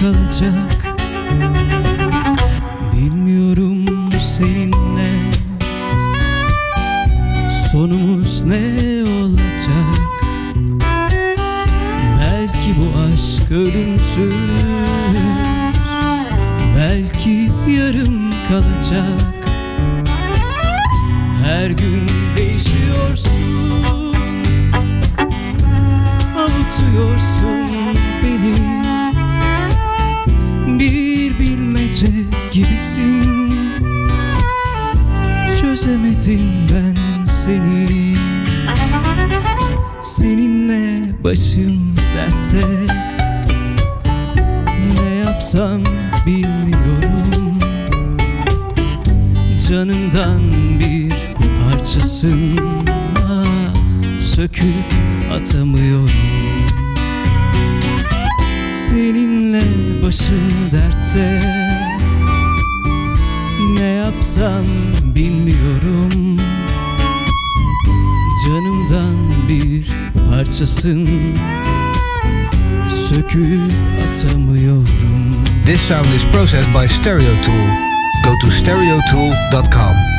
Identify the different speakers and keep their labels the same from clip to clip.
Speaker 1: kalacak ah, Söküp atamıyorum. Seninle başım dertte. Ne yapsam bilmiyorum. Canımdan bir parçasın. Söküp atamıyorum.
Speaker 2: This sound is processed by Stereo Tool. Go to stereotool.com.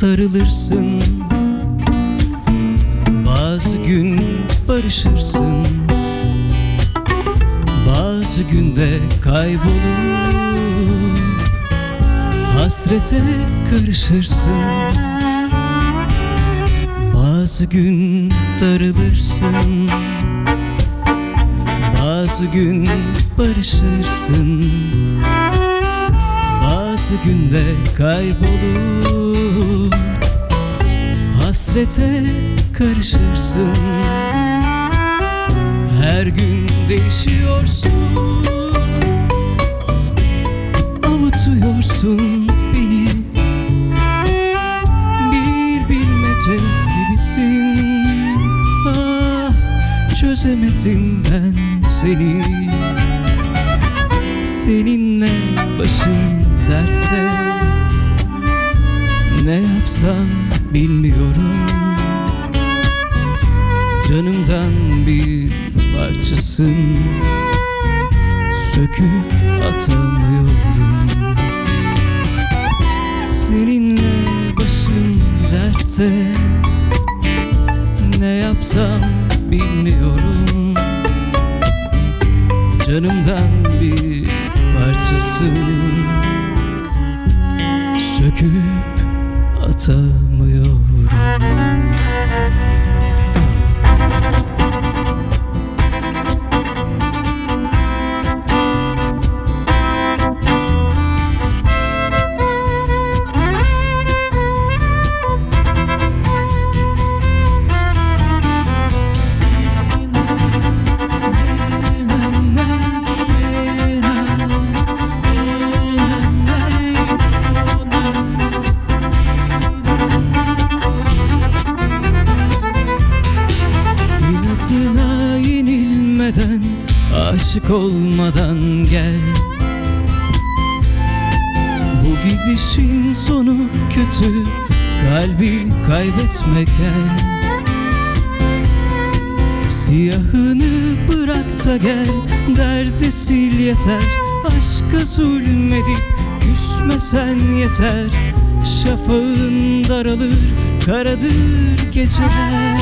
Speaker 1: darılırsın Bazı gün barışırsın. Bazı günde kaybolur. Hasrete karışırsın. Bazı gün darılırsın. Bazı gün barışırsın. Bazı günde kaybolur Hasrete karışırsın. Her gün değişiyorsun. Avutuyorsun beni. Bir bilmece gibisin. Ah çözemedim ben gel Siyahını bırak da gel Derdi sil yeter. Aşka zulmedip Küsmesen yeter. Şafağın daralır Karadır geceler.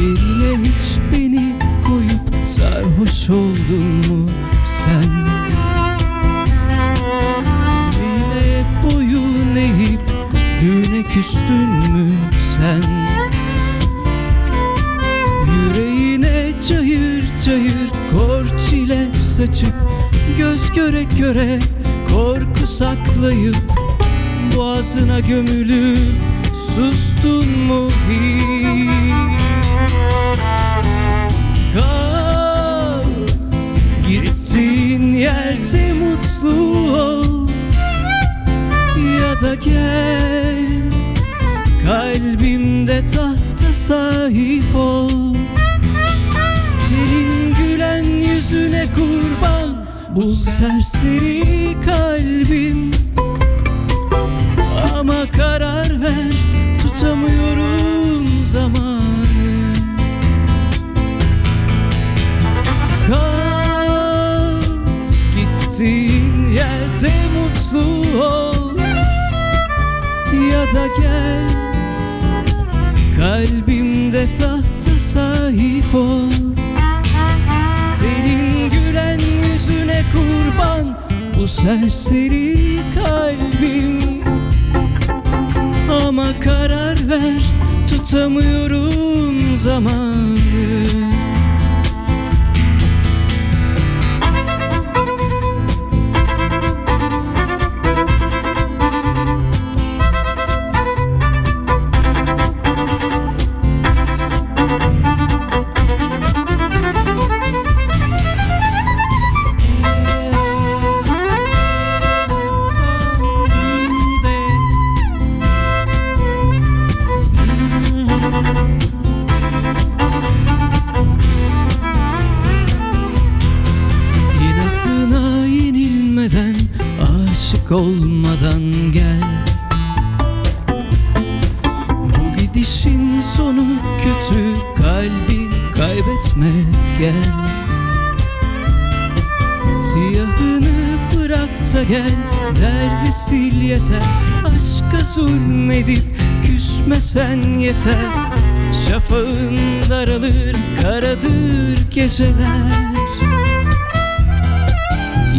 Speaker 1: Yerine hiç beni koyup sarhoş oldun mu sen? Düğüne küstün mü sen? Yüreğine cayır cayır kor çile saçıp Göz göre göre Korku saklayıp boğazına gömülü Sustun mu hiç? Kal Gittiğin yerde mutlu ol. Ya da gel Kalbimde tahta sahip ol. Senin gülen yüzüne kurban. Bu serseri kalbim. Ama karar ver Tutamıyorum zamanı. Kal Gittiğin yerde mutlu ol. Ya da gel Kalbimde tahta sahip ol. Senin gülen yüzüne kurban Bu serseri kalbim. Ama karar ver Tutamıyorum zamanı Karadır geceler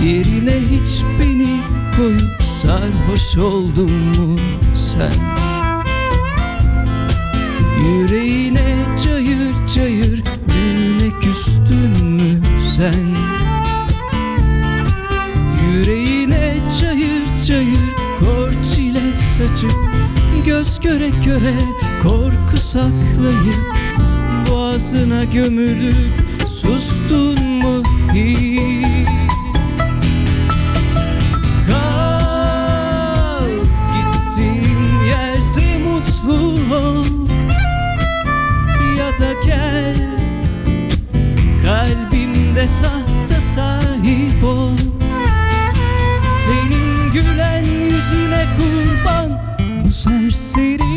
Speaker 1: Yerine hiç beni koyup sarhoş oldun mu sen? Yüreğine cayır cayır düğüne küstün mü sen? Yüreğine cayır cayır kor çile saçıp Göz göre göre korku saklayıp Boğazına gömülüp sustun mu hiç? Kal gittiğin yerde mutlu ol Ya da gel kalbimde tahta sahip ol Senin gülen yüzüne kurban bu serseri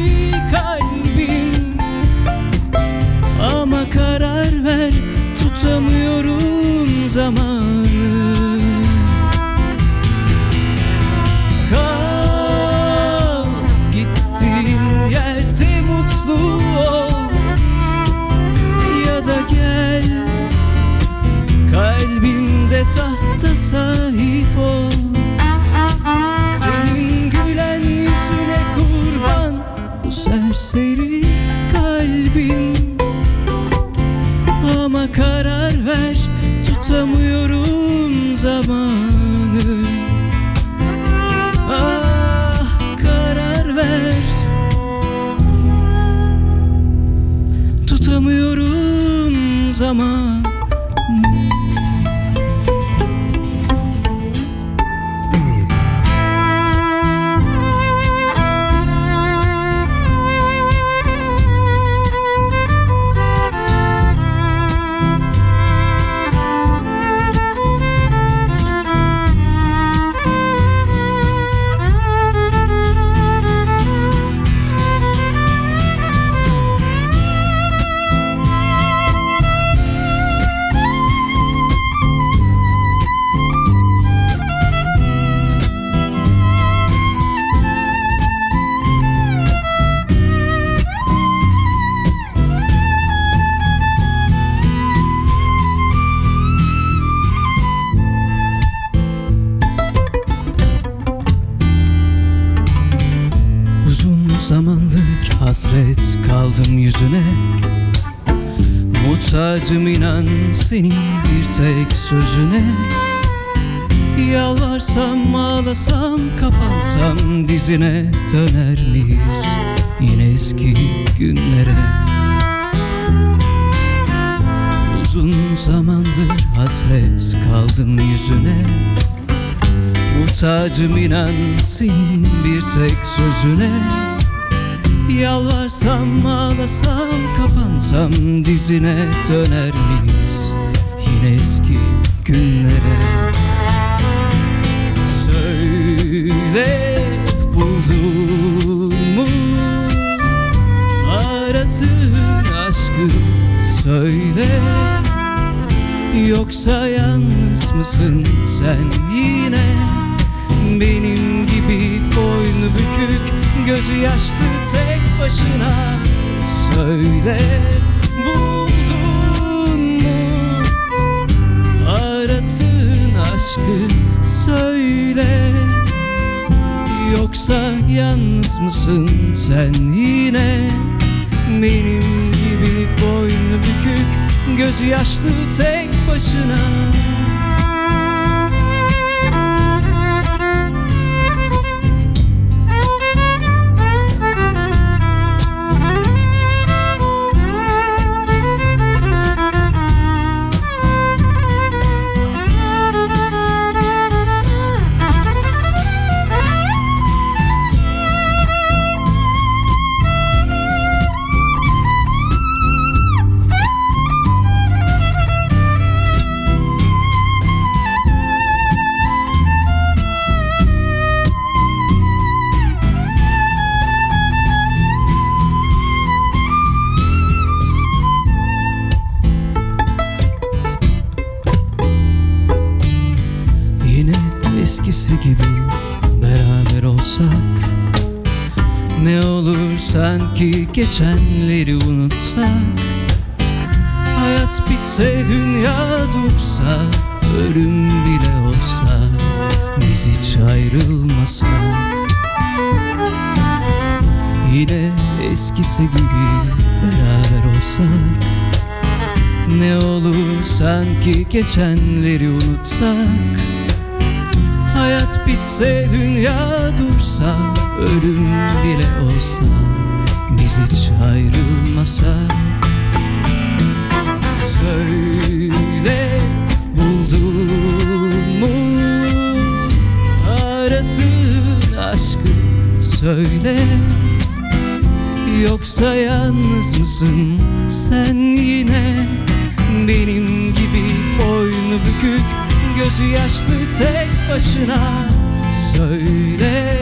Speaker 1: tahta sahip ol. Senin gülen yüzüne kurban bu serseri kalbim. Ama karar ver tutamıyorum zamanı. Ah karar ver. Tutamıyorum zaman zamandır hasret kaldım yüzüne. Muhtacım inan senin bir tek sözüne. Yalvarsam ağlasam kapansam dizine döner miyiz Yine eski günlere? Uzun zamandır hasret kaldım yüzüne. Muhtacım inan senin bir tek sözüne Yalvarsam ağlasam kapansam dizine döner miyiz? Yine eski günlere. Söyle buldun mu? Aradığın aşkı söyle. Yoksa yalnız mısın sen yine? Benim gibi boynu bükük Gözü yaşlı tek başına. Söyle buldun mu? Aradığın aşkı söyle. Yoksa yalnız mısın sen yine? Benim gibi boynu bükük Gözü yaşlı tek başına geçenleri unutsak Hayat bitse dünya dursa Ölüm bile olsa Biz hiç ayrılmasak Yine eskisi gibi beraber olsak Ne olur sanki geçenleri unutsak. Hayat bitse dünya dursa Ölüm bile olsa Biz hiç ayrılmasak Söyle buldun mu Aradığın aşkı söyle Yoksa yalnız mısın sen yine? Benim gibi boynu bükük Gözü yaşlı tek başına Söyle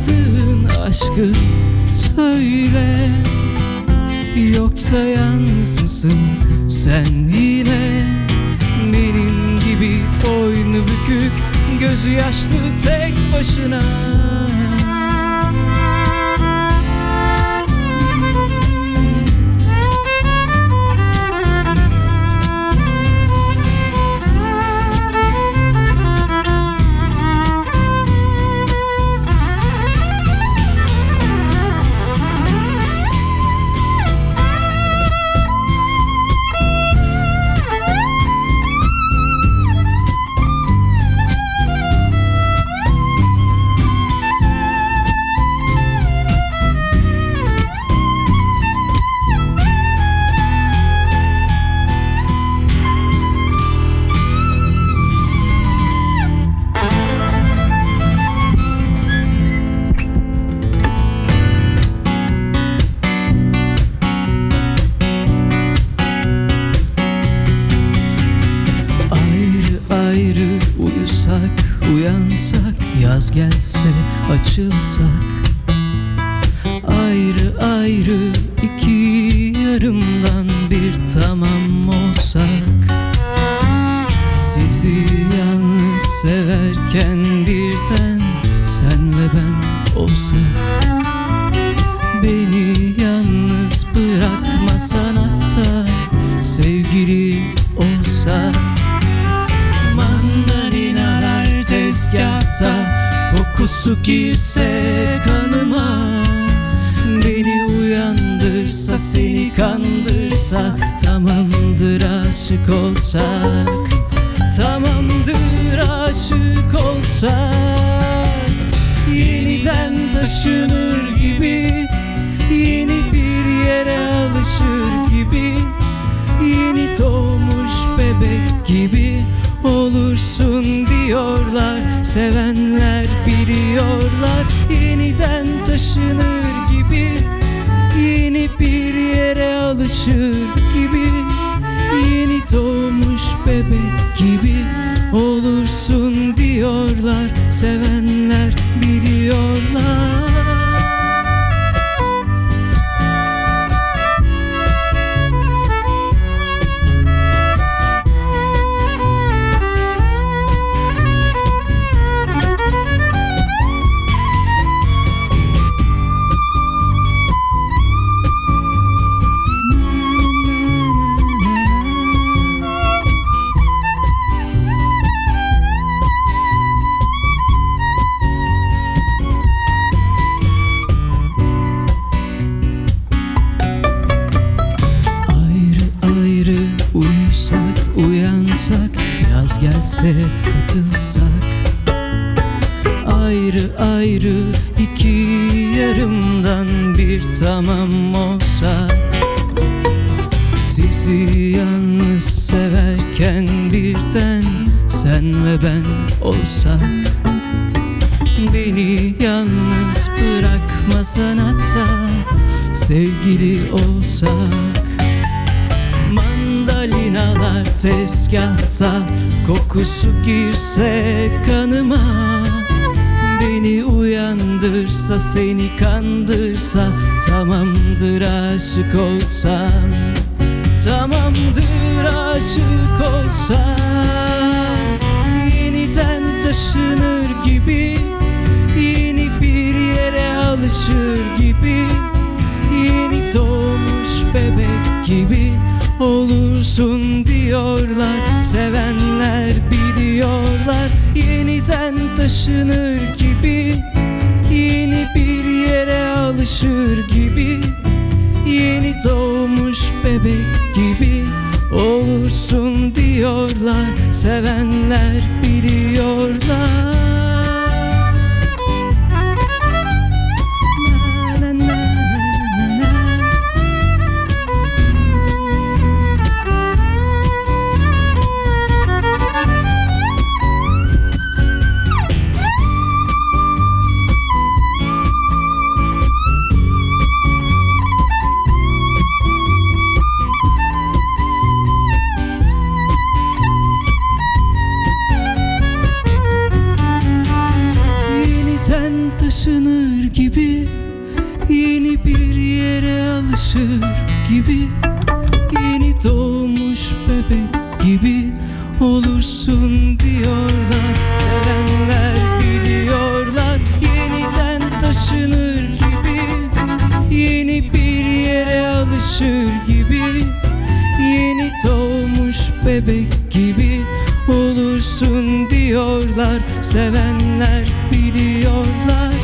Speaker 1: Aradığın aşkı söyle. Yoksa yalnız mısın sen yine? Benim gibi boynu bükük Gözü yaşlı tek başına uyansak Yaz gelse açılsak Ayrı ayrı iki girse kanıma Beni uyandırsa seni kandırsa tamamdır aşık olsak Tamamdır aşık olsak Yeniden taşınır gibi Yeni bir yere alışır gibi Yeni doğmuş bebek gibi Olursun diyorlar Sevenler taşınır gibi Yeni bir yere alışır gibi Yeni doğmuş bebek gibi Olursun diyorlar Sevenler Kokusu girse kanıma Beni uyandırsa seni kandırsa Tamamdır aşık olsam Tamamdır aşık olsam Yeniden taşınır gibi Yeni bir yere alışır gibi Yeni doğmuş bebek gibi olursun diyorlar. Sevenler biliyorlar. Yeniden taşınır gibi Yeni bir yere alışır gibi Yeni doğmuş bebek gibi olursun diyorlar. Sevenler biliyorlar biliyorlar.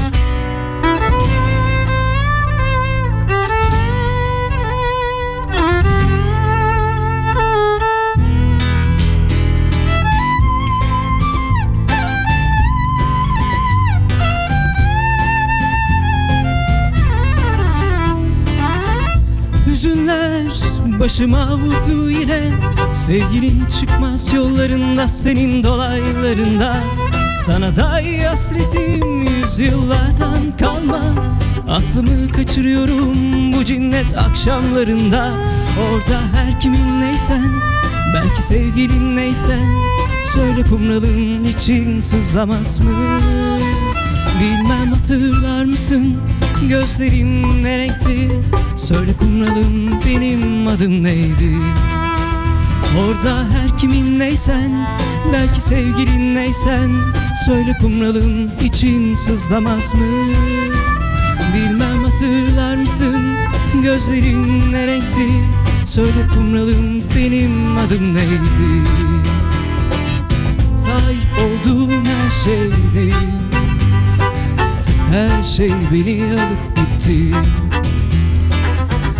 Speaker 1: Hüzünler başıma vurdu yine. Sevgilin çıkmaz yollarında senin dolaylarında Sana dahi hasretim yüzyıllardan kalma. Aklımı kaçırıyorum bu cinnet akşamlarında. Orada her kimin neysen Belki sevgilin neysen Söyle kumralın için sızlamaz mı? Bilmem hatırlar mısın Gözlerim ne renkti? Söyle kumralım benim adım neydi? Orada her kimin neysen Belki sevgilin neysen Söyle kumralım için sızlamaz mı? Bilmem hatırlar mısın? Gözlerin ne renkti? Söyle kumralım benim adım neydi? Sahip olduğum her şeydi. Her şey beni alıp gitti.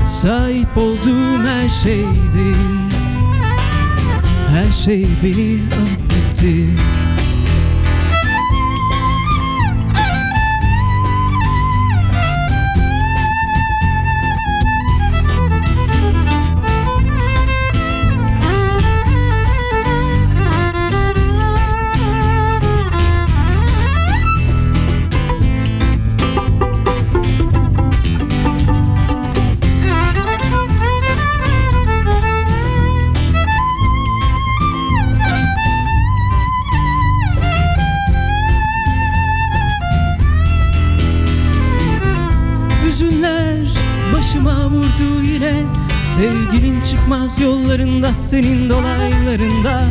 Speaker 1: Sahip olduğum her şeydi Her şey beni alıp gitti senin dolaylarında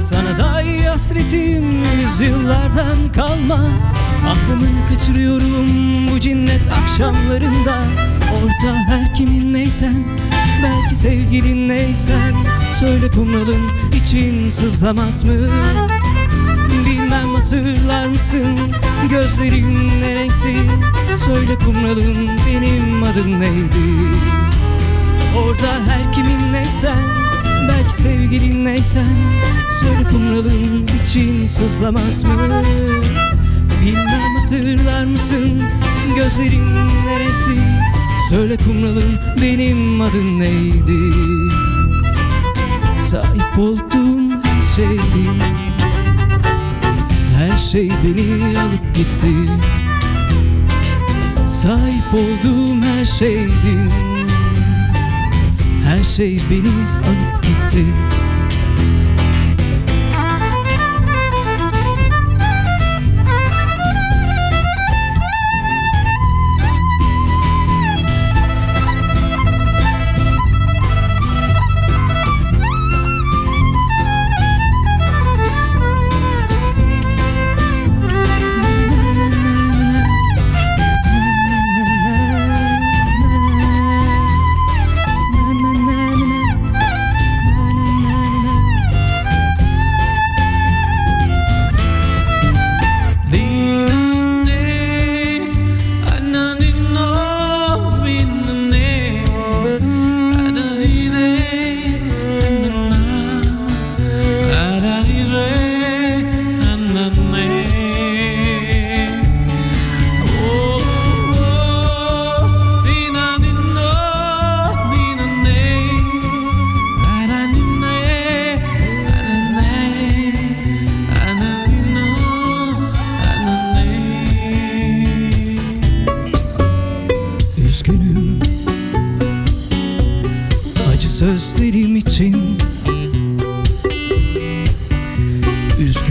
Speaker 1: Sana dahi hasretim yüzyıllardan kalma. Aklımı kaçırıyorum bu cinnet akşamlarında. Orada her kimin neysen Belki sevgilin neysen Söyle kumralın için sızlamaz mı? Bilmem hatırlar mısın Gözlerin ne renkti? Söyle kumralım benim adım neydi? Orada her kimin neysen sevgilin neysen Söyle kumralım için sızlamaz mı? Bilmem hatırlar mısın? Gözlerin ne renkti Söyle kumralım benim adım neydi? Sahip olduğum her şeyin her şey beni alıp gitti. Sahip olduğum her şeydi. Her şey beni alıp gitti Üzgünüm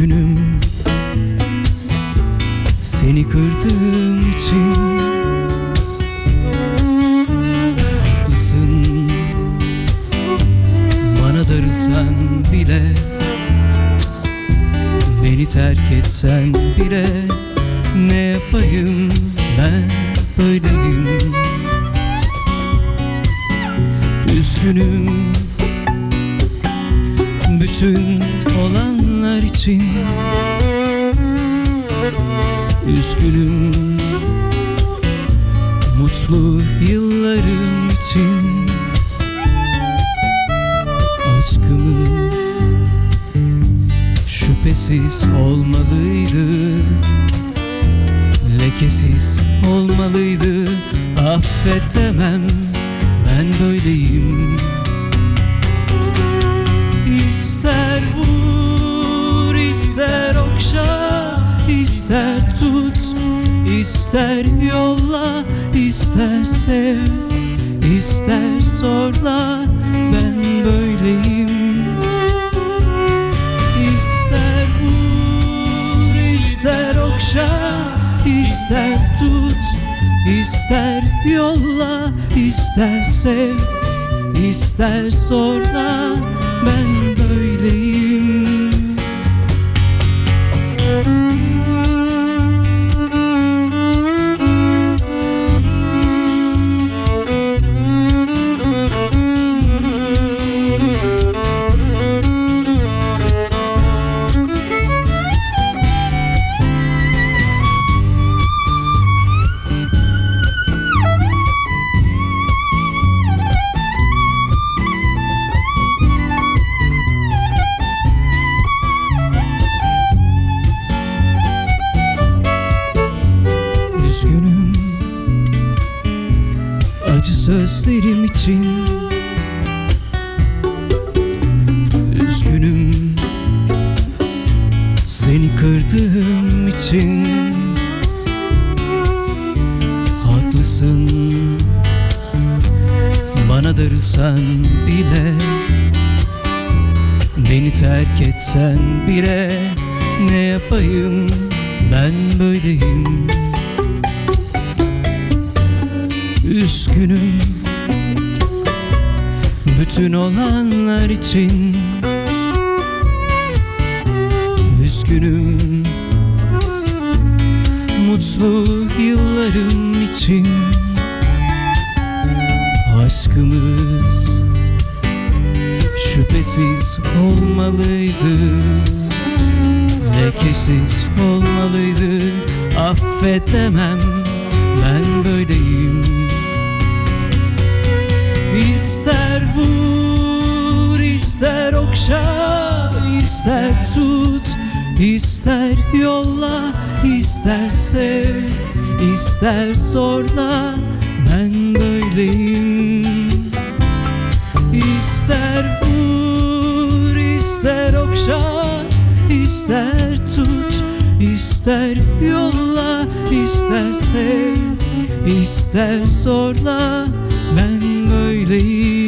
Speaker 1: Üzgünüm Lekesiz olmalıydı. Affedemem ben böyleyim. İster vur ister okşa ister tut ister yolla ister sev ister zorla ben böyleyim ister yolla ister sev ister zorla ben Üzgünüm. Bütün olanlar için Üzgünüm. Mutlu yıllarım için Aşkımız Şüphesiz olmalıydı. Lekesiz olmalıydı Affedemem. Ben böyleyim İster vur ister okşa ister tut ister yolla ister sev ister zorla ben böyleyim. İster vur ister okşa ister tut ister yolla ister sev ister zorla ben böyleyim